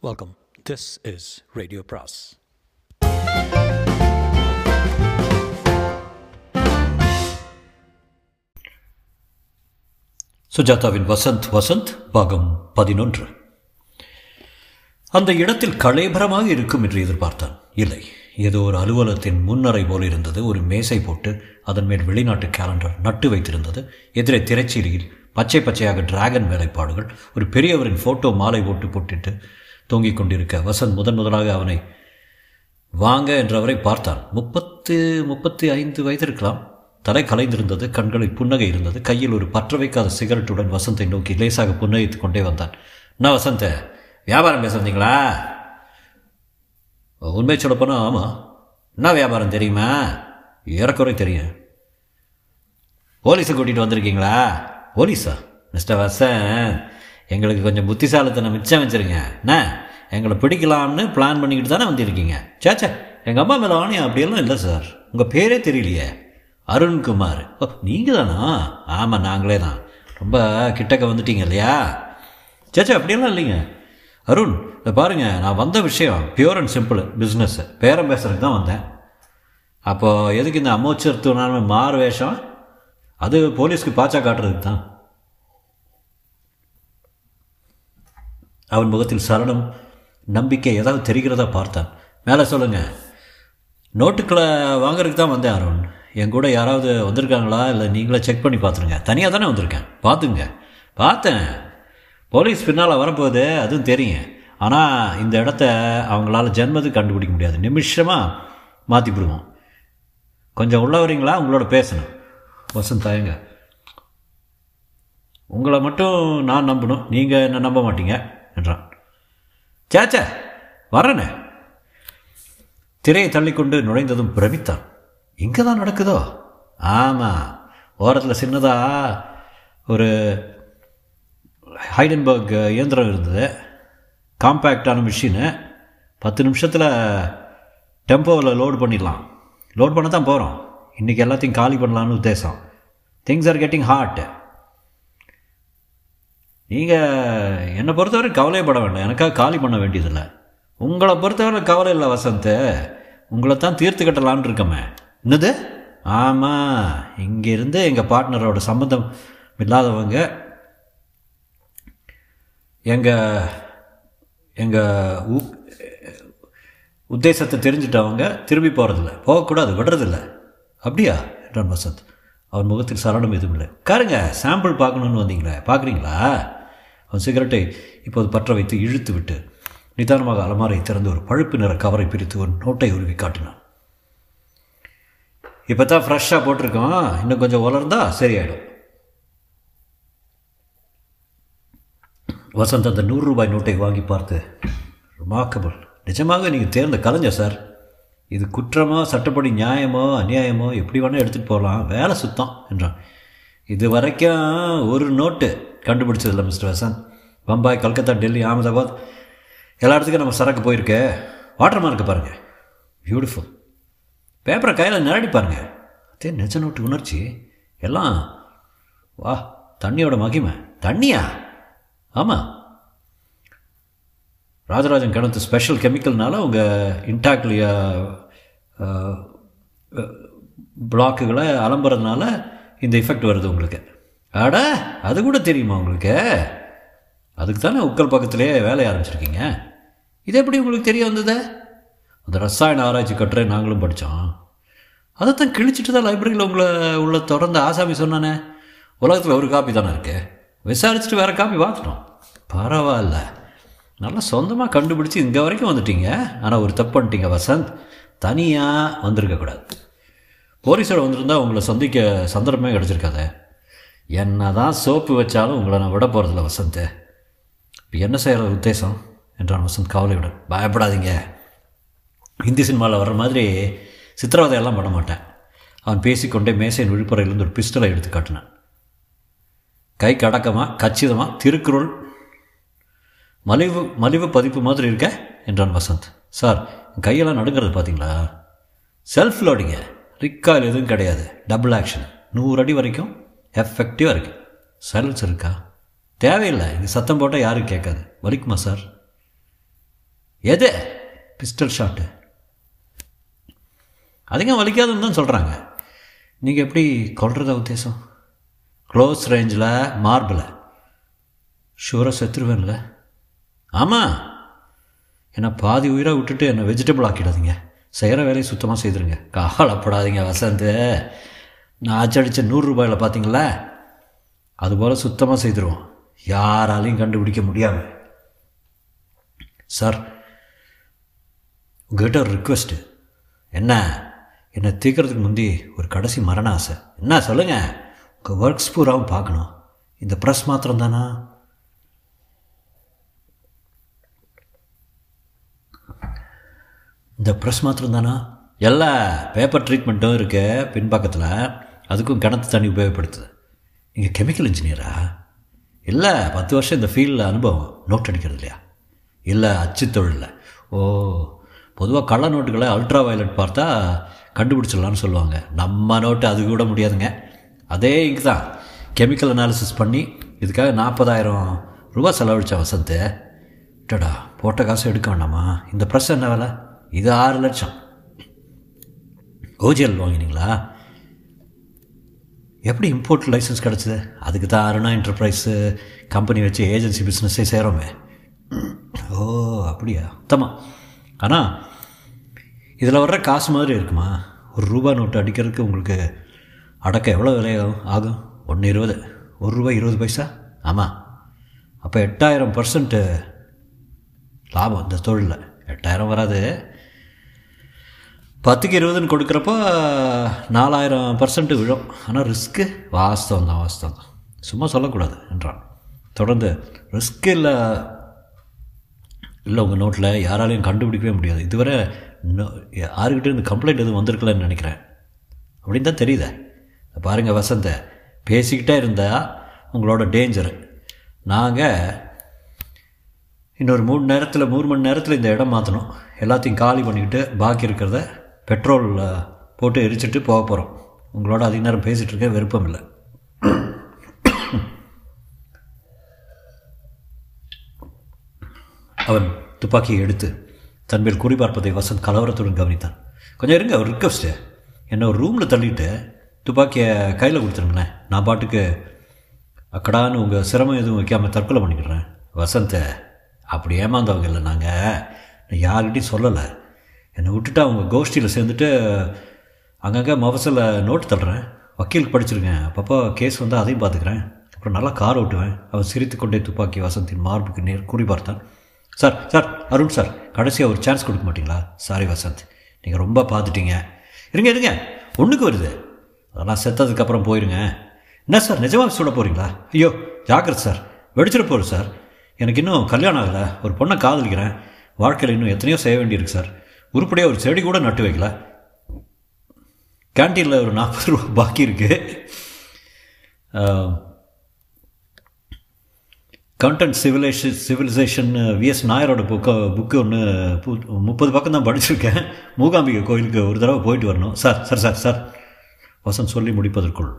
Welcome this is radio பிராஸ் சுஜாதாவின் வசந்த் வசந்த் பாகம் பதினொன்று. அந்த இடத்தில் கலைபரமாக இருக்கும் என்று எதிர்பார்த்தான். இல்லை ஏதோ ஒரு அலுவலகத்தின் முன்னரை போல் இருந்தது. ஒரு மேசை போட்டு அதன் மேல் வெளிநாட்டு கேலண்டர் நட்டு வைத்திருந்தது. எதிரே திரைச்சீலியில் பச்சை பச்சையாக டிராகன் வேலைப்பாடுகள் ஒரு பெரியவரின் ஃபோட்டோ மாலை போட்டு போட்டுட்டு தொங்கிக் கொண்டிருக்க வசந்த் முதன் முதலாக அவனை வாங்க என்றவரை பார்த்தான். முப்பத்து முப்பத்தி ஐந்து வயது இருக்கலாம் தலை கலைந்திருந்தது கண்களில் புன்னகை இருந்தது. கையில் ஒரு பற்ற வைக்காத சிகரெட்டுடன் வசந்தை நோக்கி லேசாக புன்னகைத்து கொண்டே வந்தான். என்ன வசந்த? வியாபாரம் பேச வந்தீங்களா உண்மை சொல்லப்போனால் ஆமாம் என்ன வியாபாரம் தெரியுமா? ஏறக்குறை தெரியும். போலீஸை கூட்டிகிட்டு வந்திருக்கீங்களா? போலீஸா? மிஸ்டர் வசன் எங்களுக்கு கொஞ்சம் புத்திசாலித்தனை மிச்சம் வச்சுருங்க. என்ன? எங்களை பிடிக்கலாம்னு பிளான் பண்ணிக்கிட்டு தானே வந்திருக்கீங்க. சேச்சா எங்கள் அம்மா மேலே ஆணையம் அப்படியெல்லாம் இல்லை சார் உங்கள் பேரே தெரியலையே. அருண்குமார். ஓ நீங்கள் தானா ஆமாம் நாங்களே தான். ரொம்ப கிட்டக்க வந்துட்டீங்க இல்லையா? சேச்சா அப்படியெல்லாம் இல்லைங்க. அருண் இதை பாருங்கள் நான் வந்த விஷயம் பியூர் அண்ட் சிம்பிள் பிஸ்னஸ்ஸு பேரம் பேசுறதுக்கு தான் வந்தேன். அப்போது எதுக்கு இந்த அமோச்சத்துவனான மாறு வேஷம்? அது போலீஸ்க்கு பாச்சா காட்டுறதுக்கு தான். அவன் முகத்தில் சலனம் நம்பிக்கை ஏதாவது தெரிகிறதா பார்த்தான் மேலே சொல்லுங்கள் நோட்டுக்களை வாங்குறதுக்கு தான் வந்தேன் அருண். என் கூட யாராவது வந்திருக்காங்களா? இல்லை நீங்களே செக் பண்ணி பார்த்துருங்க. தனியாக தானே வந்திருக்கேன். பார்த்துங்க. பார்த்தேன். போலீஸ் பின்னால் வரப்போகுது அதுவும் தெரியும். ஆனால் இந்த இடத்த அவங்களால ஜென்மத்துக்கு கண்டுபிடிக்க முடியாது. நிமிஷமாக மாற்றி கொஞ்சம் உள்ள வரீங்களா? உங்களோட பேசணும். வசந்த் தயங்க. உங்களை மட்டும் நான் நம்பணும். நீங்கள் என்ன நம்ப மாட்டீங்க? என்றான். சேச்ச வரேனே திரையை தள்ளிக்கொண்டு நுழைந்ததும் பிரமித்தான் இங்கே தான் நடக்குதோ? ஆமாம் ஓரத்தில் சின்னதாக ஒரு ஹைடன்பர்க் இயந்திரம் இருந்தது. காம்பேக்டான மிஷினு. பத்து நிமிஷத்தில் டெம்போவில் லோடு பண்ணிடலாம். லோட் பண்ண தான் போகிறோம் இன்றைக்கி எல்லாத்தையும் காலி பண்ணலான்னு உத்தேசம். திங்ஸ் ஆர் கெட்டிங் ஹார்ட் நீங்கள் என்னை பொறுத்தவரை கவலையப்பட வேண்டாம். எனக்காக காலி பண்ண வேண்டியதில்லை. உங்களை பொறுத்தவரை கவலை இல்லை வசந்த். உங்களை தான் தீர்த்து கட்டலான் இருக்கமே. என்னது? ஆமாம் இங்கேருந்து எங்கள் பார்ட்னரோட சம்மந்தம் இல்லாதவங்க எங்கள் எங்கள் உ உத்தேசத்தை தெரிஞ்சிட்டவங்க திரும்பி போகிறதில்ல போகக்கூடாது விடுறதில்ல. அப்படியா? என்றான் வசந்த். அவன் முகத்தில் சரணம் எதுவும் இல்லை. காருங்க சாம்பிள் பார்க்கணுன்னு வந்தீங்களே. பார்க்குறீங்களா? அவன் சிகரெட்டை இப்போது பற்ற வைத்து இழுத்து விட்டு நிதானமாக அலமாரை திறந்து ஒரு பழுப்பு நிற கவரை பிரித்து ஒரு நோட்டை உருவி காட்டினான். இப்போ தான் ஃப்ரெஷ்ஷாக போட்டிருக்கோம் இன்னும் கொஞ்சம் வளர்ந்தா சரியாயிடும். வசந்த் அந்த நூறு ரூபாய் நோட்டை வாங்கி பார்த்து ரிமார்க்கபிள் நிஜமாக நீங்கள் தேர்ந்த கலைஞர் சார் இது குற்றமோ சட்டப்படி நியாயமோ அநியாயமோ எப்படி வேணால் எடுத்துகிட்டு போகலாம் வேலை சுத்தம் என்றான். இது வரைக்கும் ஒரு நோட்டு கண்டுபிடிச்சதில்ல மிஸ்டர் வசந்த் பம்பாய் கல்கத்தா டெல்லி அகமதாபாத். எல்லா இடத்துக்கும் நம்ம சரக்கு போயிருக்க. வாட்டர் மார்க்கு பாருங்கள் பியூட்டிஃபுல் பேப்பரை கையில் நிரடி பாருங்கள் அதே நெஜ நோட்டு உணர்ச்சி. எல்லாம் வா தண்ணியோட மகிமை. தண்ணியா? ஆமாம் ராஜராஜன் கிணத்து ஸ்பெஷல் கெமிக்கல்னால உங்கள் இன்டாக்லிய பிளாக்குகளை அலம்புறதுனால இந்த எஃபெக்ட் வருது உங்களுக்கு. அட அது கூட தெரியுமா உங்களுக்கு? அதுக்கு தானே உக்கல் பக்கத்திலே வேலையை ஆரம்பிச்சிருக்கீங்க. இது எப்படி உங்களுக்கு தெரிய வந்தது? அந்த ரசாயன ஆராய்ச்சி கட்டுரை நாங்களும் படித்தோம் அதைத்தான் கிழிச்சிட்டு தான் லைப்ரரியில் உங்களை உள்ள தொடர்ந்த ஆசாமி சொன்னானே உலகத்தில் ஒரு காப்பி தானே இருக்கு. விசாரிச்சுட்டு வேறு காப்பி பார்த்துட்டோம் பரவாயில்ல. நல்லா சொந்தமாக கண்டுபிடிச்சி இங்கே வரைக்கும் வந்துட்டீங்க. ஆனால் ஒரு தப்பு பண்ணிட்டீங்க வசந்த். தனியாக வந்திருக்கக்கூடாது போலீஸோட வந்திருந்தால் உங்களை சந்திக்க சந்தர்ப்பமே கிடச்சிருக்காதே. என்ன தான் சோப்பு வச்சாலும் உங்களை நான் விட போகிறதில்ல வசந்த். இப்போ என்ன செய்கிற உத்தேசம்? என்றான் வசந்த் கவலையுடன். பயப்படாதீங்க. ஹிந்தி சினிமாவில் வர்ற மாதிரி சித்திரவதையெல்லாம் பண்ண மாட்டேன். அவன் பேசிக்கொண்டே மேசையின் விழுப்புறையிலிருந்து ஒரு பிஸ்டலை எடுத்து காட்டினான். கை கடக்கமாக கச்சிதமாக திருக்குறள்? மலிவு மலிவு பதிப்பு மாதிரி இருக்க? என்றான் வசந்த். சார் கையெல்லாம் நடுங்கிறது பார்த்தீங்களா செல்ஃப் லோடிங்க ரிக்கால் எதுவும் கிடையாது. டபுள் ஆக்ஷன் நூறு அடி வரைக்கும் எஃபெக்டிவாக இருக்குது சைலன்ஸ் இருக்கா? தேவையில்லை. இங்கே சத்தம் போட்டால் யாரும் கேட்காது. வலிக்குமா சார் எது? பிஸ்டல் ஷாட்டு அதிகம் வலிக்காதுன்னு தான் சொல்கிறாங்க நீங்கள் எப்படி கொல்றதா உத்தேசம்? க்ளோஸ் ரேஞ்சில் மார்பில் ஷூராக செத்துருவேன்ல. ஆமாம் என்னை பாதி உயிராக விட்டுட்டு என்னை வெஜிடபிள் ஆக்கிடாதீங்க. செய்கிற வேலையை சுத்தமாக செய்துருங்க. காலப்படாதீங்க வசந்து. நான் அச்சடித்த நூறுரூபாயில் பார்த்தீங்களா அதுபோல் சுத்தமாக செய்துருவோம். யாராலையும் கண்டுபிடிக்க முடியாமல் சார் உங்கள்கிட்ட ஒரு ரிக்வெஸ்ட்டு என்ன? என்னை தீர்க்கறதுக்கு முந்தி ஒரு கடைசி மரண ஆசை. என்ன? சொல்லுங்கள் உங்கள் ஒர்க்ஸ் பூராவும் பார்க்கணும். இந்த ப்ரெஸ் மாத்திரம் தானா? இந்த ப்ரெஸ் மாத்திரம் தானா? எல்லா பேப்பர் ட்ரீட்மெண்ட்டும் இருக்குது பின்பக்கத்தில் அதுக்கும் கிணத்து தண்ணி உபயோகப்படுத்துது. நீங்கள் கெமிக்கல் இன்ஜினியரா இல்லை பத்து வருஷம் இந்த ஃபீல்டில் அனுபவம் நோட் அடிக்கிறது இல்லையா? இல்லை அச்சு தொழிலில். ஓ பொதுவாக கள்ள நோட்டுகளை அல்ட்ரா வயலட் பார்த்தா கண்டுபிடிச்சிடலான்னு சொல்லுவாங்க. நம்ம நோட்டு அது கூட முடியாதுங்க. அதே இங்கே தான் கெமிக்கல் அனாலிசிஸ் பண்ணி இதுக்காக நாற்பதாயிரம் ரூபா செலவழித்த வசந்த். டடா போட்ட காசு எடுக்க வேண்டாமா? இந்த ப்ரெஸ் என்ன விலை? இது ஆறு லட்சம். ஓஜிஎல் வாங்கினீங்களா? எப்படி இம்போர்ட் லைசன்ஸ் கிடச்சிது? அதுக்கு தான் அருணா என்டர்பிரைஸு கம்பெனி வச்சு ஏஜென்சி பிஸ்னஸே சேரோமே ஓ அப்படியா? உத்தமா ஆனால் இதில் வர்ற காசு மாதிரி இருக்குமா? ஒரு ரூபா நோட்டு அடிக்கிறதுக்கு உங்களுக்கு அடக்க எவ்வளோ விலையாகும் ஆகும்? ஒன்று இருபது. ஒரு ரூபாய் இருபது பைசா? ஆமாம் அப்போ எட்டாயிரம் பர்சன்ட்டு லாபம் இந்த தொழிலில். எட்டாயிரம் வராது. பத்துக்கு இருபதுன்னு கொடுக்குறப்போ நாலாயிரம் பர்சன்ட் விழும். ஆனால் ரிஸ்க்கு வாஸ்தவம் தான் வாஸ்தவம் தான். சும்மா சொல்லக்கூடாது என்றான். தொடர்ந்து ரிஸ்க் இல்லை. இல்லை உங்கள் நோட்டில் யாராலையும் கண்டுபிடிக்கவே முடியாது. இதுவரை யாருக்கிட்ட இருந்து கம்ப்ளைண்ட் எதுவும் வந்திருக்கலன்னு நினைக்கிறேன். அப்படின்னு தான் தெரியுதே. பாருங்கள் வசந்த. பேசிக்கிட்டே இருந்தால் உங்களோட டேஞ்சரு நாங்கள் இன்னொரு மூணு நேரத்தில் மூணு மணி நேரத்தில் இந்த இடம் மாற்றணும் எல்லாத்தையும் காலி பண்ணிக்கிட்டு பாக்கி இருக்கிறத பெட்ரோல் uh, போட்டு எரிச்சிட்டு போக போகிறோம் உங்களோட அதிக நேரம் பேசிகிட்டு இருக்க விருப்பம் இல்லை. அவன் துப்பாக்கியை எடுத்து தன்மேல் குறிபார்ப்பதை வசந்த் கலவரத்துடன் கவனித்தான். கொஞ்சம் இருங்க ஒரு ரிக்வஸ்ட்டு என்னை ஒரு ரூமில் தள்ளிட்டு துப்பாக்கியை கையில் கொடுத்துருங்கண்ணே. நான் பாட்டுக்கு அக்கடான்னு உங்கள் சிரமம் எதுவும் வைக்காமல் தற்கொலை பண்ணிக்கிறேன். வசந்தை அப்படி ஏமாந்தவங்க இல்லை நாங்கள் யார்கிட்டையும் சொல்லலை. என்னை விட்டுட்டு அவங்க கோஷ்டியில் சேர்ந்துட்டு அங்கங்கே மவசில் நோட்டு தள்ளுறேன். வக்கீலுக்கு படிச்சிருக்கேன் அப்பப்போ கேஸ் வந்து அதையும் பார்த்துக்கிறேன். அப்புறம் நல்லா கார் ஓட்டுவேன். அவன் சிரித்து கொண்டே துப்பாக்கி வசந்தின் மார்புக்கு நேர் கூறி பார்த்தான். சார் சார் அருண் சார் கடைசியாக ஒரு சான்ஸ் கொடுக்க மாட்டிங்களா? சாரி வசந்த். நீங்கள் ரொம்ப பார்த்துட்டீங்க. இருங்க இருங்க. ஒன்றுக்கு வருது. அதெல்லாம் செத்ததுக்கப்புறம் போயிருங்க. என்ன சார் நிஜமாக சொல்ல போகிறீங்களா ஐயோ ஜாக்கிரத் சார். வெடிச்சிட போகிறேன் சார். எனக்கு இன்னும் கல்யாணம் ஆகலை. ஒரு பொண்ணை காதலிக்கிறேன். வாழ்க்கையில் இன்னும் எத்தனையோ செய்ய வேண்டியிருக்கு சார். உருப்படியாக ஒரு செடி கூட நட்டு வைக்கல. கேன்டீனில் ஒரு நாற்பது ரூபா பாக்கி இருக்குது content civilisation civilisation V S நாயரோட புக்கை புக்கு ஒன்று முப்பது பக்கம் தான் படிச்சிருக்கேன். மூகாம்பிகை கோயிலுக்கு ஒரு தடவை போயிட்டு வரணும். Sir sir sir sir. Vasanth சொல்லி முடிப்பதற்குள்.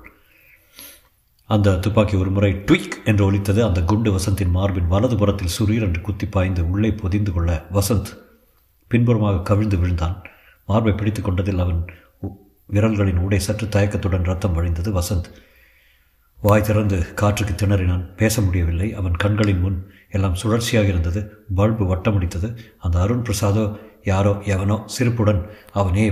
அந்த துப்பாக்கி ஒரு முறை ட்விக் என்று ஒலித்தது அந்த குண்டு வசந்தின் மார்பின் வலது புறத்தில் சுரீர் என்று குத்தி பாய்ந்து உள்ளே பொதிந்து கொள்ள வசந்த் பின்புறமாக கவிழ்ந்து விழுந்தான். மார்பை பிடித்து கொண்டதில் அவன் விரல்களின் உடை சற்று தயக்கத்துடன் ரத்தம் வழிந்தது. வசந்த் வாய் திறந்து காற்றுக்கு திணறினான். பேச முடியவில்லை. அவன் கண்களின் முன் எல்லாம் சுழற்சியாக இருந்தது. பல்பு வட்டமடித்தது. அந்த அருண் பிரசாதோ யாரோ எவனோ சிரிப்புடன் அவனே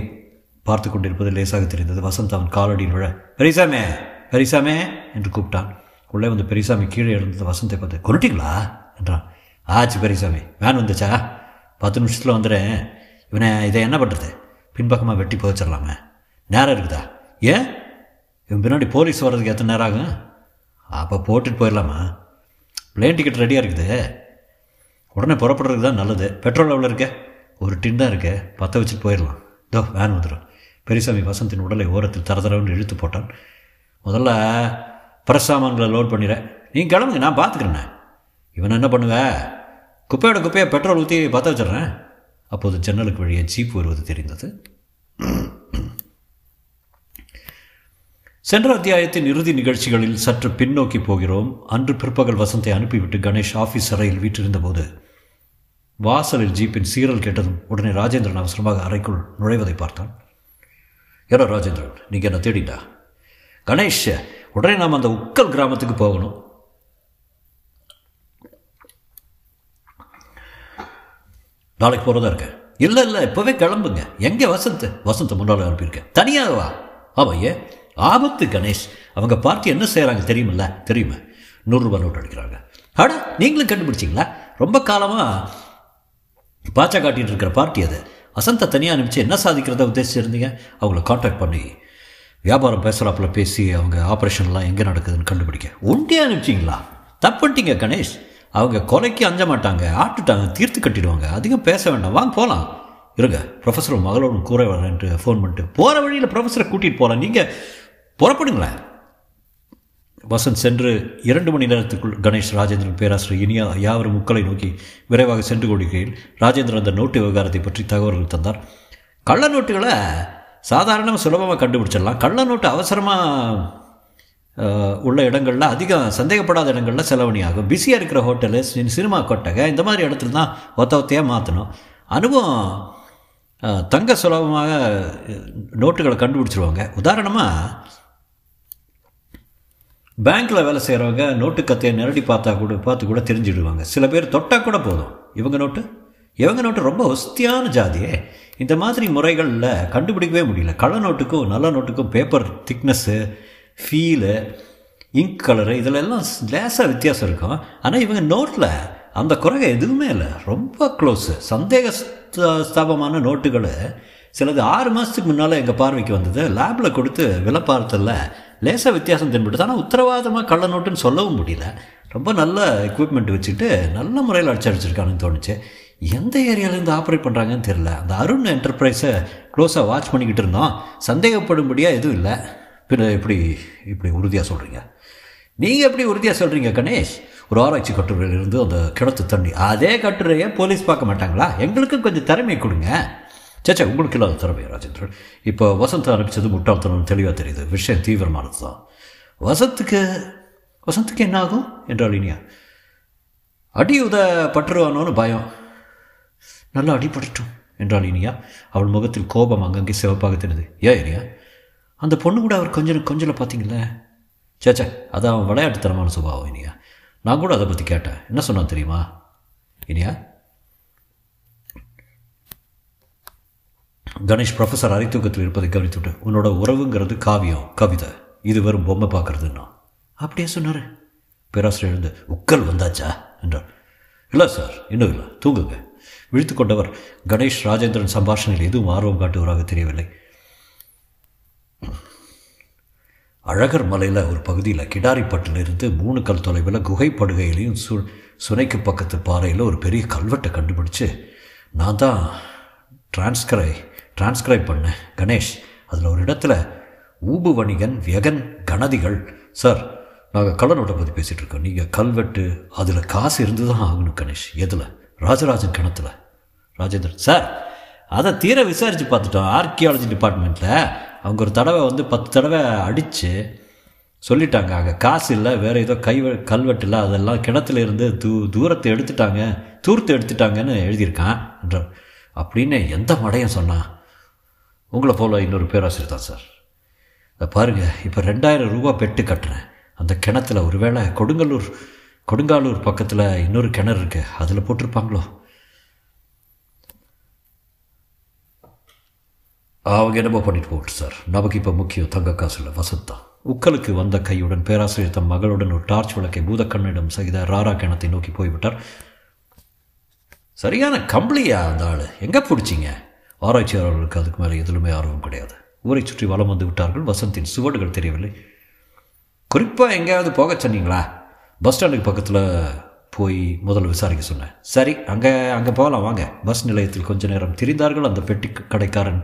பார்த்து கொண்டிருப்பது லேசாக தெரிந்தது. வசந்த் அவன் காலடியில் விழ பெரிசாமே பெரிசாமே என்று கூப்பிட்டான். உள்ளே வந்து பெரிசாமி கீழே இருந்தது வசந்தை பார்த்து கொண்டுட்டீங்களா என்றான். ஆச்சு பெரிசாமி வேன் வந்துச்சா? பத்து நிமிஷத்தில் வந்துடுறேன் இவனை இதை என்ன பண்ணுறது பின்பக்கமாக வெட்டி புதைச்சிடலாமே. நேரம் இருக்குதா? ஏன்? இவன் பின்னாடி போலீஸ் வர்றதுக்கு எத்தனை நேரம் ஆகும்? அப்போ போட்டுட்டு போயிடலாமா? பிளேன் டிக்கெட் ரெடியாக இருக்குது. உடனே புறப்படுறதுக்கு தான் நல்லது. பெட்ரோல் எவ்வளோ இருக்க. ஒரு டின் தான் இருக்கு. பற்ற வச்சுட்டு போயிடலாம். இதோ வேன் வந்துடும் பெரியசாமி வசந்தின் உடலை ஓரத்தில் தரதரவுன்னு இழுத்து போட்டான். முதல்ல பிரசாமான்களை லோட் பண்ணிடுறேன் நீங்கள் கிளம்புங்க நான் பார்த்துக்கிறேண்ணே இவன் என்ன பண்ணுவேன் குப்பையோட குப்பையை பெட்ரோல் ஊற்றி பற்ற வச்சிடுறேன். அப்போது ஜன்னலுக்கு வழியே ஜீப் வருவது தெரிந்தது. சென்ற அத்தியாயத்தின் இறுதி நிகழ்ச்சிகளில் சற்று பின்னோக்கி போகிறோம். அன்று பிற்பகல் வசந்தை அனுப்பிவிட்டு கணேஷ் ஆஃபீஸ் அறையில் வீற்றிருந்தபோது வாசலில் ஜீப்பின் சீரல் கேட்டதும் உடனே ராஜேந்திரன் அவசரமாக அறைக்குள் நுழைவதை பார்த்தான். ஏடா ராஜேந்திரன் நீங்கள் என்ன தேடிண்டா கணேஷ் உடனே நாம் அந்த உக்கல் கிராமத்துக்கு போகணும். நாளைக்கு போகிறதா இருக்கேன் இல்லை இல்லை இப்போவே கிளம்புங்க. எங்கே வசந்த்? வசந்த் முன்னால் அனுப்பியிருக்கேன். தனியாக வா. ஆமாம் ஏன் ஆபத்து கணேஷ். அவங்க பார்ட்டி என்ன செய்கிறாங்க தெரியுமில்ல? தெரியுமா? நூறுரூபா நோட் அடிக்கிறாங்க. அட நீங்களும் கண்டுபிடிச்சிங்களா? ரொம்ப காலமாக பாச்சா காட்டிகிட்டு இருக்கிற பார்ட்டி அது. வசந்தை தனியாக அனுப்பிச்சு என்ன சாதிக்கிறத உத்தேசிச்சிருந்தீங்க? அவங்கள காண்டாக்ட் பண்ணி வியாபாரம் பேசுகிறாப்புல பேசி அவங்க ஆப்ரேஷன்லாம் எங்கே நடக்குதுன்னு கண்டுபிடிக்க. ஒண்டியாக அனுப்பிச்சிங்களா? பண்ணிட்டீங்க கணேஷ். அவங்க கொலைக்கு அஞ்ச மாட்டாங்க ஆட்டுட்டாங்க தீர்த்து கட்டிடுவாங்க. அதிகம் பேச வேண்டாம். வாங்க போகலாம் இருங்க ப்ரொஃபஸர் மகளோடும் கூற வரேன்ட்டு ஃபோன் பண்ணிட்டு போகிற வழியில் ப்ரொஃபஸரை கூட்டிகிட்டு போகலாம் நீங்கள் புறப்படுங்களேன். வசந்த் சென்று இரண்டு மணி நேரத்துக்குள் கணேஷ் ராஜேந்திரன் பேராசிரியர் இனியா யாவரும் முக்களை நோக்கி விரைவாக சென்று கொண்டிருக்கையில் ராஜேந்திரன் அந்த நோட்டு விவகாரத்தை பற்றி தகவல்கள் தந்தார். கள்ள நோட்டுகளை சாதாரணமாக சுலபமாக கண்டுபிடிச்சிடலாம். கள்ள நோட்டு அவசரமாக உள்ள இடங்களில் அதிகம் சந்தேகப்படாத இடங்களில் செலவணி ஆகும் பிஸியாக இருக்கிற ஹோட்டலு சினிமா கொட்டகை இந்த மாதிரி இடத்துல தான் ஒத்த ஒத்தையாக மாற்றணும் அனுபவம் தங்க சுலபமாக நோட்டுகளை கண்டுபிடிச்சிருவாங்க. உதாரணமாக பேங்க்கில் வேலை செய்கிறவங்க நோட்டு கத்தையை நேரடி பார்த்தா கூட பார்த்து கூட தெரிஞ்சுடுவாங்க. சில பேர் தொட்டால் கூட போதும். இவங்க நோட்டு? இவங்க நோட்டு ரொம்ப ஒஸ்தியான ஜாதியே இந்த மாதிரி முறைகளில் கண்டுபிடிக்கவே முடியல. கள்ள நோட்டுக்கும் நல்ல நோட்டுக்கும் paper thickness feel ink colour இதிலெல்லாம் லேசாக வித்தியாசம் இருக்கும். ஆனால் இவங்க நோட்டில் அந்த குறைக எதுவுமே இல்லை. ரொம்ப க்ளோஸு சந்தேக ஸ்தாபமான நோட்டுகள் சிலது ஆறு மாதத்துக்கு முன்னால் எங்கள் பார்வைக்கு வந்தது. லேபில் கொடுத்து விலை பார்த்ததில் லேசாக வித்தியாசம் தென்படுது. ஆனால் உத்தரவாதமாக கள்ள நோட்டுன்னு சொல்லவும் முடியல. ரொம்ப நல்ல எக்யூப்மெண்ட் வச்சுட்டு நல்ல முறையில் அடிச்சடிச்சிருக்கானுன்னு தோணுச்சு. எந்த ஏரியாவிலேருந்து ஆப்ரேட் பண்ணுறாங்கன்னு தெரில அந்த அருண் என்டர்பிரைஸை க்ளோஸாக வாட்ச் பண்ணிக்கிட்டு இருந்தோம். சந்தேகப்படும்படியாக எதுவும் இல்லை. பின்ன எப்படி இப்படி உறுதியாக சொல்கிறீங்க நீங்கள் எப்படி உறுதியாக சொல்கிறீங்க கணேஷ்? ஒரு ஆராய்ச்சி கட்டுரையிலிருந்து அந்த கிணத்து தண்ணி. அதே கட்டுரையை போலீஸ் பார்க்க மாட்டாங்களா? எங்களுக்கும் கொஞ்சம் திறமை கொடுங்க. சேச்சா உங்களுக்கு இல்லாத திறமை ராஜேந்திரன். இப்போ வசந்த் அனுப்பிச்சது முட்டாள்தனம் தெளிவாக தெரியுது. விஷயம் தீவிரமானது தான் வசத்துக்கு வசந்துக்கு என்ன ஆகும் என்றாள் இனியா? அடி உத பட்டுருவானோன்னு பயம். நல்லா அடிபடட்டும் என்றாள் இனியா. அவள் முகத்தில் கோபம் அங்கங்கே சிவப்பாக தெரிந்தது ஏன் இனியா? அந்த பொண்ணு கூட அவர் கொஞ்சம் கொஞ்சம் பார்த்தீங்களே சேச்சா அதான் அவன் விளையாட்டுத்தனமான சுபாவம் இனியா. நான் கூட அதை பற்றி கேட்டேன். என்ன சொன்னான் தெரியுமா? இனியா? கணேஷ் ப்ரொஃபஸர் அரைத்தூக்கத்தில் இருப்பதை கவனித்துட்டு உன்னோட உறவுங்கிறது காவியம் கவிதை. இது வெறும் பொம்மை பார்க்குறதுன்னா. அப்படியே சொன்னார். பேராசிரியர் எழுந்து உக்கல் வந்தாச்சா? என்றார். இல்லை சார் இன்னும் இல்லை. தூங்குங்க. விழித்து கொண்டவர் கணேஷ் ராஜேந்திரன் சம்பாஷணையில் எதுவும் ஆர்வம் காட்டுவராக தெரியவில்லை. அழகர் மலையில் ஒரு பகுதியில் கிடாரிப்பட்டிலிருந்து மூணு கல் தொலைவில் குகைப்படுகையிலையும் சு சுனைக்கு பக்கத்து பாறையில் ஒரு பெரிய கல்வெட்டை கண்டுபிடிச்சு நான் தான் டிரான்ஸ்கிரை டிரான்ஸ்கிரைப் பண்ணேன். கணேஷ் அதில் ஒரு இடத்துல ஊபு வணிகன் வியகன் கணதிகள் சார் நாங்கள் கள்ளநோட்டை பற்றி பேசிகிட்டு இருக்கோம். நீங்கள் கல்வெட்டு அதில் காசு இருந்து தான் ஆகணும் கணேஷ். எதில்? ராஜராஜன் கிணத்துல. ராஜேந்திரன். சார் அதை தீர விசாரித்து பார்த்துட்டோம். ஆர்கியாலஜி டிபார்ட்மெண்ட்டில் அவங்க ஒரு தடவை வந்து பத்து தடவை அடித்து சொல்லிட்டாங்க. அங்கே காசு இல்லை வேறு ஏதோ கை கல்வெட்டு இல்லை அதெல்லாம் கிணத்துல இருந்து தூ தூரத்தை எடுத்துட்டாங்க தூரத்தை எடுத்துட்டாங்கன்னு எழுதியிருக்கான் என்ற அப்படின்னு எந்த மடையும் சொன்னான்? உங்களை போல் இன்னொரு பேராசிரியர் தான் சார். அதை பாருங்கள் இப்போ ரெண்டாயிரம் ரூபா பெட்டு கட்டுறேன். அந்த கிணத்துல ஒருவேளை கொடுங்கல்லூர் கொடுங்காலூர் பக்கத்தில் இன்னொரு கிணறு இருக்குது அதில் போட்டிருப்பாங்களோ? அவங்க என்னமோ பண்ணிட்டு போட்டு சார். நமக்கு இப்போ முக்கியம் தங்க காசு இல்லை வசந்தா. உக்கலுக்கு வந்த கையுடன் பேராசிரியர் தம் மகளுடன் ஒரு டார்ச் விளக்கை பூதக்கண்ணிடம் செய்த ராரா கிணத்தை நோக்கி போய்விட்டார். சரியான கம்பளியா அந்த ஆள். எங்கே பிடிச்சிங்க? ஆராய்ச்சியாளர்களுக்கு அதுக்கு மேலே எதிலுமே ஆர்வம் கிடையாது. ஊரை சுற்றி வலம் வந்து விட்டார்கள். வசந்தின் சுவடுகள் தெரியவில்லை. குறிப்பாக எங்கேயாவது போக சொன்னீங்களா? பஸ் ஸ்டாண்டுக்கு பக்கத்தில் போய் முதல்ல விசாரிக்க சொன்னேன். சரி அங்கே அங்கே போகலாம் வாங்க. பஸ் நிலையத்தில் கொஞ்ச நேரம் திரிந்தார்கள் அந்த பெட்டி கடைக்காரன்.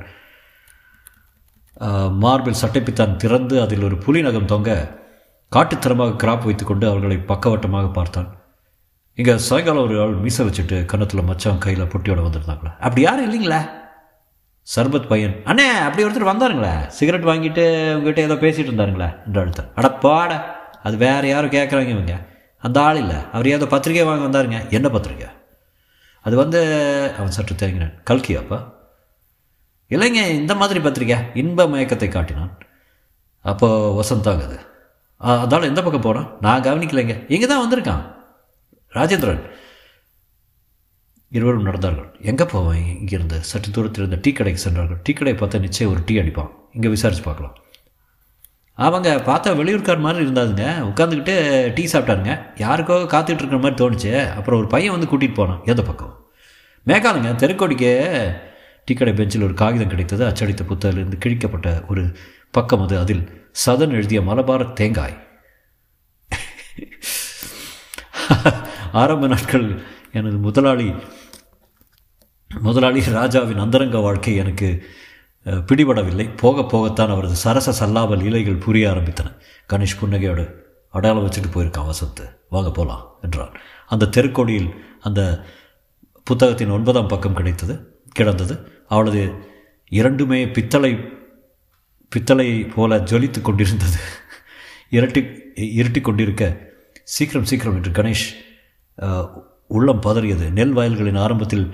மார்பிள் சட்டைப்பித்தான் திறந்து அதில் ஒரு புலி நகம் தொங்க காட்டுத்தரமாக கிராப் வைத்துக்கொண்டு அவர்களை பக்கவட்டமாக பார்த்தான். இங்கே சாயங்காலம் ஒரு ஆள் மீசை வச்சுட்டு கன்னத்தில் மச்சான் கையில் பொட்டியோட வந்திருந்தாங்களே அப்படி யாரும் இல்லைங்களா? சர்பத் பையன் அண்ணே அப்படி ஒருத்தர் வந்தாருங்களே சிகரெட் வாங்கிட்டு உங்ககிட்ட ஏதோ பேசிகிட்டு இருந்தாருங்களே என்று அழுத்தம் அட பாட அது வேறு யாரும் கேட்குறாங்க இவங்க. அந்த ஆள் இல்லை. அவர் ஏதோ பத்திரிக்கை வாங்க வந்தாருங்க. என்ன பத்திரிக்கை? அது வந்து அவன் சற்று தேங்கினான். கல்கியாப்பா? இல்லைங்க இந்த மாதிரி பத்திரிக்கை இன்ப மயக்கத்தை காட்டினான். அப்போ வசந்தாங்க அது. அதால் எந்த பக்கம் போனான் நான் கவனிக்கலைங்க. இங்கே தான் வந்திருக்கான். ராஜேந்திரன். இருவரும் நடந்தார்கள். எங்கே போவேன்? இங்கேருந்து. சற்று தூரத்தில் இருந்த டீ கடைக்கு சென்றார்கள். டீ கடையை பார்த்தா நிச்சயம் ஒரு டீ அடிப்பான். இங்கே விசாரித்து பார்க்கலாம். ஆமாங்க பார்த்தா வெளியூர்கார் மாதிரி இருந்தாதுங்க உட்காந்துக்கிட்டு டீ சாப்பிட்டாருங்க. யாருக்கோ காத்துட்டு இருக்கிற மாதிரி தோணுச்சு. அப்புறம் ஒரு பையன் வந்து கூட்டிகிட்டு போனான். எந்த பக்கம்? மேகாலுங்க தெருக்கோடிக்கு டீக்கடை பெஞ்சில் ஒரு காகிதம் கிடைத்தது. அச்சடித்த புத்தகிலிருந்து கிழிக்கப்பட்ட ஒரு பக்கம் அது. அதில் சதன் எழுதிய மலபார தேங்காய். ஆரம்ப நாட்கள் எனது முதலாளி முதலாளி ராஜாவின் அந்தரங்க வாழ்க்கை எனக்கு பிடிபடவில்லை. போக போகத்தான் அவரது சரச சல்லாப லீலைகள் புரிய ஆரம்பித்தன. கணேஷ் புன்னகையோடு அடையாளம் வச்சுட்டு போயிருக்கான் வசத்து வாங்க போகலாம் என்றான். அந்த தெருக்கோடியில் அந்த புத்தகத்தின் ஒன்பதாம் பக்கம் கிடைத்தது கிடந்தது. அவளது இரண்டுமே பித்தளை பித்தளை போல ஜொலித்து கொண்டிருந்தது. இரட்டி இருட்டி கொண்டிருக்க சீக்கிரம் சீக்கிரம் என்று கணேஷ் உள்ளம் பதறியது. நெல் வயல்களின் ஆரம்பத்தில்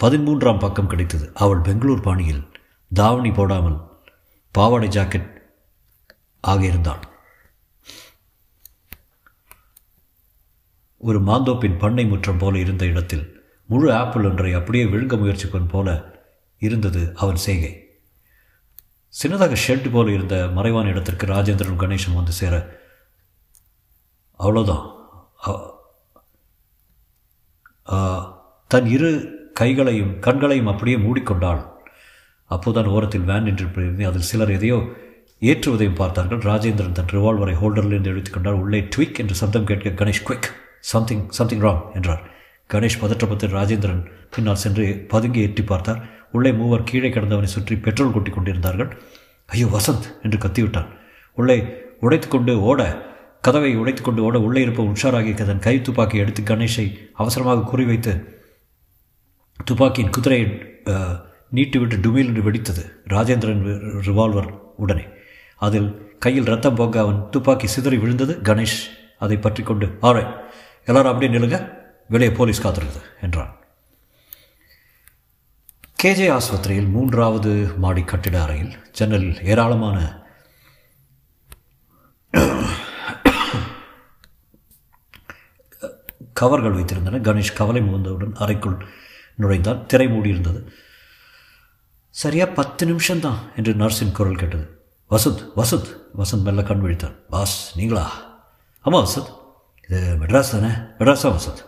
பதிமூன்றாம் பக்கம் கிடைத்தது. அவள் பெங்களூர் பாணியில் தாவணி போடாமல் பாவாடை ஜாக்கெட் ஆகியிருந்தாள். ஒரு மாந்தோப்பின் பண்ணை முற்றம் போல இருந்த இடத்தில் முழு ஆப்பிள் ஒன்றை அப்படியே விழுங்க முயற்சிப்பன் போல இருந்தது அவன் செய்கை. சின்னதாக ஷெட் போல இருந்த மறைவான இடத்திற்கு ராஜேந்திரன் கணேசன் வந்து சேர அவ்வளோதான் தன் இரு கைகளையும் கண்களையும் அப்படியே மூடிக்கொண்டாள். அப்போதான் ஓரத்தில் வேன் நின்று அதில் சிலர் எதையோ ஏற்றுவதையும் பார்த்தார்கள். ராஜேந்திரன் தன் ரிவால்வரை ஹோல்டரிலிருந்து எடுத்துக்கொண்டார் உள்ளே ட்விக் என்று சப்தம் கேட்க Ganesh quick something something wrong என்றார். கணேஷ் பதற்றப்பத்தில் ராஜேந்திரன் பின்னால் சென்று பதுங்கி எட்டி பார்த்தார். உள்ளே மூவர் கீழே கிடந்தவனை சுற்றி பெட்ரோல் கொட்டி கொண்டிருந்தார்கள். ஐயோ வசந்த்! என்று கத்திவிட்டான். உள்ளே உடைத்துக்கொண்டு ஓட கதவை உடைத்துக்கொண்டு ஓட உள்ளே இருப்ப உஷாராகி தன் கை துப்பாக்கி எடுத்து கணேஷை அவசரமாக குறிவைத்து துப்பாக்கியின் குதிரையை நீட்டிவிட்டு டுமில் என்று வெடித்தது ராஜேந்திரன் ரிவால்வர் உடனே. அதில் கையில் ரத்தம் போக அவன் துப்பாக்கி சிதறி விழுந்தது கணேஷ். அதை பற்றி கொண்டு ஆரை எல்லாரும் அப்படியே நிலுங்க வெளியே போலீஸ் காத்திருக்குது என்றான். கேஜே ஆஸ்பத்திரியில் மூன்றாவது மாடி கட்டிட அறையில் ஜன்னலில் ஏராளமான கவர்கள் வைத்திருந்தன. கணேஷ் கவலை முகந்தவுடன் அறைக்குள் நுழைந்தான் திரை மூடியிருந்தது. சரியா பத்து நிமிஷம்தான் என்று நர்ஸின் குரல் கேட்டது. வசந்த் வசந்த் வசந்த் மெல்ல கண் விழித்தான் பாஸ் நீங்களா? ஆமாம் வசந்த் இது மெட்ராஸ் தானே? மெட்ராஸா வசந்த்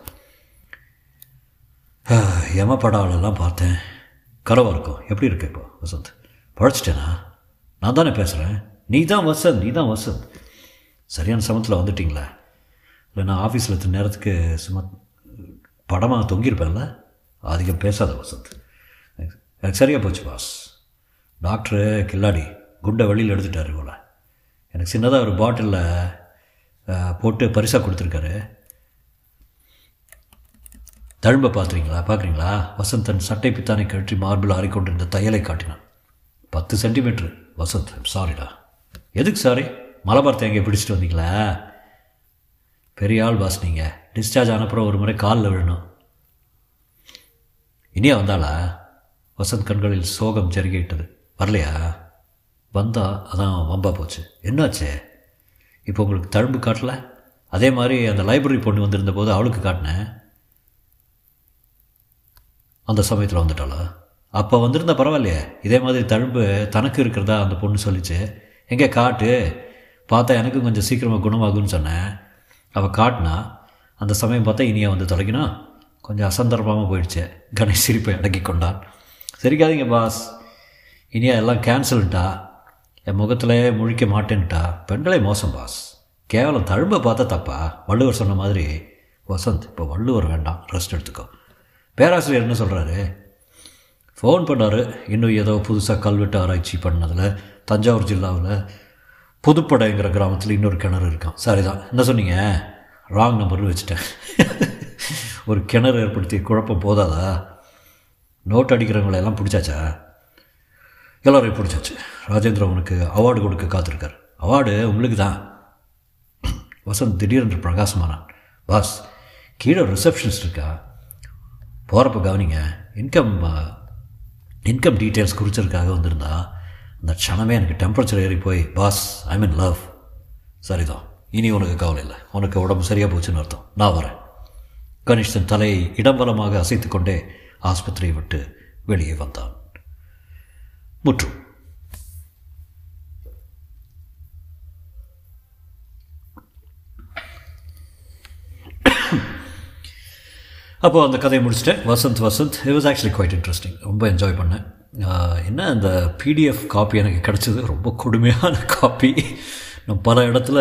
யம படாலெல்லாம் பார்த்தேன். கலவாக இருக்கும் எப்படி இருக்கு இப்போ வசந்த்? பழச்சிட்டேனா? நான் தானே பேசுகிறேன் நீ தான் வசந்த் நீ தான் வசந்த். சரியான சமத்தில் வந்துட்டிங்களா. இல்லை நான் ஆஃபீஸில் எத்தனை நேரத்துக்கு சும்மா படமாக தொங்கியிருப்பேன்ல? அதிகம் பேசாத வசந்த். எனக்கு சரியாக போச்சு பாஸ் டாக்டரு கில்லாடி குண்டை வெளியில் எடுத்துட்டார் போல். எனக்கு சின்னதாக ஒரு பாட்டிலில் போட்டு பரிசாக கொடுத்துருக்காரு. தழும்ப பார்த்துறீங்களா? பார்க்குறீங்களா? வசந்தன் சட்டை பித்தானை கழற்றி மார்பில் ஆறிக்கொண்டிருந்த தையலை காட்டினான். பத்து சென்டிமீட்ரு வசந்த் சாரிடா எதுக்கு சாரி மலபார் தேங்காய் பிடிச்சிட்டு வந்தீங்களா? பெரிய ஆள் பாஸ் நீங்கள் டிஸ்சார்ஜ் ஆனப்புறம் ஒரு முறை காலில் விழணும். இனியா வந்தாளா? வசந்த் கண்களில் சோகம் ஜருகிட்டது வரலையா? வந்தா அதான் வம்பா போச்சு. என்னாச்சு? இப்போ உங்களுக்கு தழும்பு காட்டல? அதே மாதிரி அந்த லைப்ரரி பொண்ணு வந்திருந்த போது அவளுக்கு காட்டினேன். அந்த சமயத்தில் வந்துட்டாளா? அப்போ வந்திருந்தா பரவாயில்லையே. இதே மாதிரி தழும்பு தனக்கு இருக்கிறதா அந்த பொண்ணு சொல்லிச்சு. எங்கே காட்டு? பார்த்தா எனக்கும் கொஞ்சம் சீக்கிரமாக குணமாகும்னு சொன்னேன் அவள் காட்டினா அந்த சமயம் பார்த்தா இனியா வந்து தொலைக்கினா கொஞ்சம் அசந்தர்ப்பமாக போயிடுச்சு. கணேஷ் சிரிப்பை அடக்கி கொண்டான். சரிக்காதீங்க பாஸ். இனியா எல்லாம் கேன்சல்ட்டா என் முகத்தில் முழிக்க மாட்டேன்ட்டா? பெண்களே மோசம் பாஸ். கேவலம் தழும்பை பார்த்தா தப்பா? வள்ளுவர் சொன்ன மாதிரி வசந்த் இப்போ வள்ளுவர் வேண்டாம். ரெஸ்ட் எடுத்துக்கோ. பேராசிரியர் என்ன சொல்கிறாரு ஃபோன் பண்ணார். இன்னும் ஏதோ புதுசாக கல்வெட்டு ஆராய்ச்சி பண்ணதில் தஞ்சாவூர் ஜில்லாவில் புதுப்படைங்கிற கிராமத்தில் இன்னொரு கிணறு இருக்கான் சரி தான் என்ன சொன்னீங்க? ராங் நம்பர்னு வச்சுட்டேன். ஒரு கிணறு ஏற்படுத்தி குழப்பம் போதாதா? நோட் அடிக்கிறவங்களெல்லாம் பிடிச்சாச்சா? எல்லோரையும் பிடிச்சாச்சு. ராஜேந்திர உனக்கு அவார்டு கொடுக்க காத்திருக்கார். அவார்டு உங்களுக்கு தான் வசந்த் திடீரென்று பிரகாசமானான். பாஸ் கீழே ரிசப்ஷனிஸ்ட் இருக்கா? போகிறப்ப கவனிங்க இன்கம் இன்கம் டீட்டெயில்ஸ் குறிச்சதுக்காக வந்திருந்தா அந்த க்ஷணமே எனக்கு டெம்பரேச்சர் ஏறி போய் பாஸ் ஐ மீன் லவ் சரிதான். இனி உனக்கு கவலை இல்லை. உனக்கு உடம்பு சரியாக போச்சுன்னு அர்த்தம். நான் வரேன். கணேஷ் தலையை இடம்பலமாக அசைத்து கொண்டே ஆஸ்பத்திரியை விட்டு வெளியே வந்தான். முற்றும். அப்போது அந்த கதையை முடிச்சிட்டேன். Vasanth Vasanth it was actually quite interesting ரொம்ப என்ஜாய் பண்ணேன். என்ன அந்த பிடிஎஃப் காப்பி எனக்கு கிடச்சிது? ரொம்ப கொடுமையான காப்பி நான் பல இடத்துல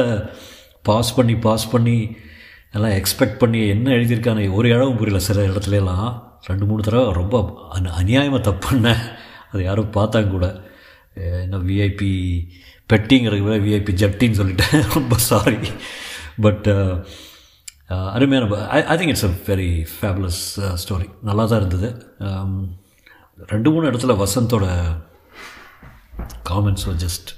பாஸ் பண்ணி பாஸ் பண்ணி எல்லாம் எக்ஸ்பெக்ட் பண்ணி என்ன எழுதியிருக்கானே ஒரு இடமும் புரியல. சில இடத்துல எல்லாம் ரெண்டு மூணு தடவை ரொம்ப அந் அநியாயமாக தப்பு பண்ணேன். அது யாரும் பார்த்தாங்க கூட. என்ன விஐபி பெட்டிங்கிறது விஐபி ஜட்டின்னு சொல்லிட்டேன். ரொம்ப சாரி பட் Uh, அருமையான I I think it's a very fabulous story நல்லா தான் இருந்தது. Um, ரெண்டு மூணு இடத்துல வசந்தோட காமெண்ட்ஸ் ஜஸ்ட்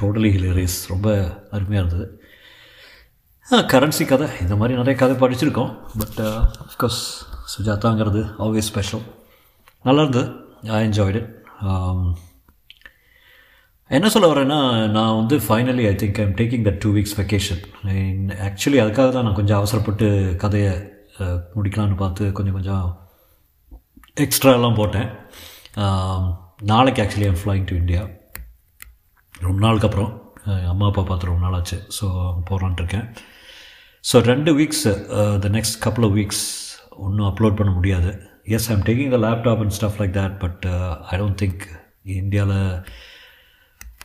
டோட்டலி ஹிலரியஸ் ரொம்ப அருமையாக இருந்தது. கரன்சி கதை. இந்த மாதிரி நிறைய கதை படிச்சிருக்கோம். பட் அஃப்கோர்ஸ் uh, சுஜாதாங்கிறது ஆல்வேஸ் ஸ்பெஷல் நல்லா இருந்தது. ஐ என்ஜாய்டு என்ன சொல்ல வரேன்னா நான் வந்து finally I think I'm taking the two weeks vacation actually அதுக்காக தான் நான் கொஞ்சம் அவசரப்பட்டு கதையை முடிக்கலாம்னு முடிக்கலான்னு பார்த்து கொஞ்சம் கொஞ்சம் எக்ஸ்ட்ரா எல்லாம் போட்டேன். நாளைக்கு actually I'm flying to India ரொம்ப நாளுக்கு அப்புறம். அம்மா அப்பா பார்த்து ரொம்ப நாள் ஆச்சு. ஸோ போகலான்ட்டு இருக்கேன். ஸோ ரெண்டு weeks the next couple of weeks ஒன்றும் அப்லோட் பண்ண முடியாது. Yes I'm taking the laptop and stuff like that but I don't think இந்தியாவில்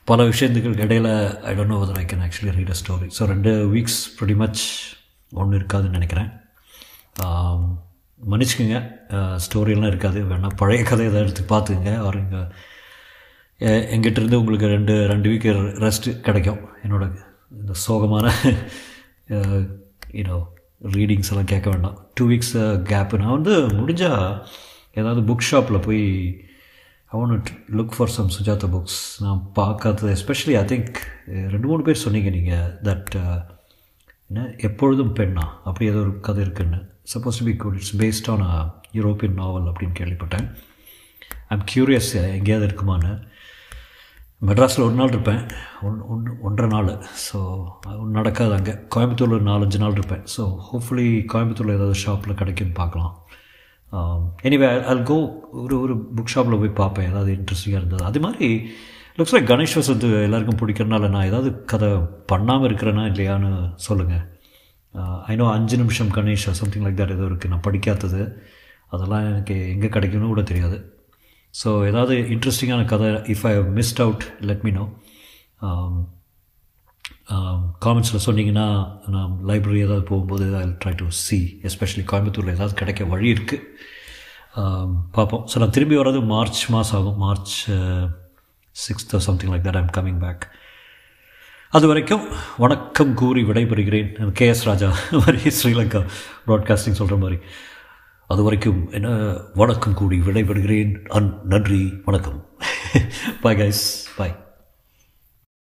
பல விஷயத்துக்கு இடையில் I don't know whether I can actually read a story so ரெண்டு weeks pretty much ஒன்றும் இருக்காதுன்னு நினைக்கிறேன். மன்னிச்சுக்குங்க. மன்னிச்சுக்கோங்க ஸ்டோரியெல்லாம் இருக்காது. வேணால் பழைய கதை எதாவது எடுத்து பார்த்துக்குங்க. அவர் இங்கே எங்கிட்ட இருந்து உங்களுக்கு ரெண்டு ரெண்டு வீக் ரெஸ்ட் கிடைக்கும். என்னோட இந்த சோகமான யூனோ ரீடிங்ஸ் எல்லாம் கேட்க வேண்டாம். டூ வீக்ஸ் கேப்பு நான் வந்து முடிஞ்சால் ஏதாவது புக் ஷாப்பில் போய் I want look for some Sujatha books நான் பார்க்காதது எஸ்பெஷலி ஐ திங்க் ரெண்டு மூணு பேர் சொன்னீங்க நீங்கள் தட் eh, என்ன எப்பொழுதும் பெண்ணா? அப்படி ஏதோ ஒரு கதை இருக்குன்னு. Suppose to be good it's based on a European novel அப்படின்னு கேள்விப்பட்டேன். ஐம் க்யூரியஸ் eh, எங்கேயாவது இருக்குமான்னு. மெட்ராஸில் ஒரு நாள் இருப்பேன். ஒன் ஒன்று ஒன்றரை நாள். ஸோ நடக்காது அங்கே. கோயம்புத்தூரில் நாலஞ்சு நாள் இருப்பேன். ஸோ ஹோப்ஃபுல்லி கோயம்புத்தூரில் ஏதாவது ஷாப்பில் கிடைக்குன்னு பார்க்கலாம். எனிவே அல் கோ ஒரு ஒரு புக் ஷாப்பில் போய் பார்ப்பேன். ஏதாவது இன்ட்ரெஸ்டிங்காக இருந்தது? அது மாதிரி லுக்ஸ் லைக் கணேஷ் வசந்த் எல்லாருக்கும் பிடிக்கிறனால நான் ஏதாவது கதை பண்ணாமல் இருக்கிறேனா இல்லையான்னு சொல்லுங்கள் ஐநோ uh, அஞ்சு நிமிஷம் கணேஷ் சம்திங் லைக் தட் ஏதோ இருக்குது நான் படிக்காதது. அதெல்லாம் எனக்கு எங்கே கிடைக்கும்னு கூட தெரியாது. ஸோ ஏதாவது இன்ட்ரெஸ்டிங்கான கதை if I missed out let me know காமெண்ட்ஸில் சொன்னீங்கன்னா நான் லைப்ரரி ஏதாவது போகும்போது I try to see especially கோயம்புத்தூரில் ஏதாவது கிடைக்க வழி இருக்குது பார்ப்போம். ஸோ நான் திரும்பி வர்றது மார்ச் மாதம் ஆகும். March sixth something like that I'm coming back அது வரைக்கும் வணக்கம் கூறி விடைபெறுகிறேன். கே எஸ் ராஜா மாதிரி ஸ்ரீலங்கா ப்ராட்காஸ்டிங் சொல்கிற மாதிரி. அது வரைக்கும் என்ன வணக்கம் கூடி விடைபெறுகிறேன். அன் நன்றி வணக்கம். Bye guys bye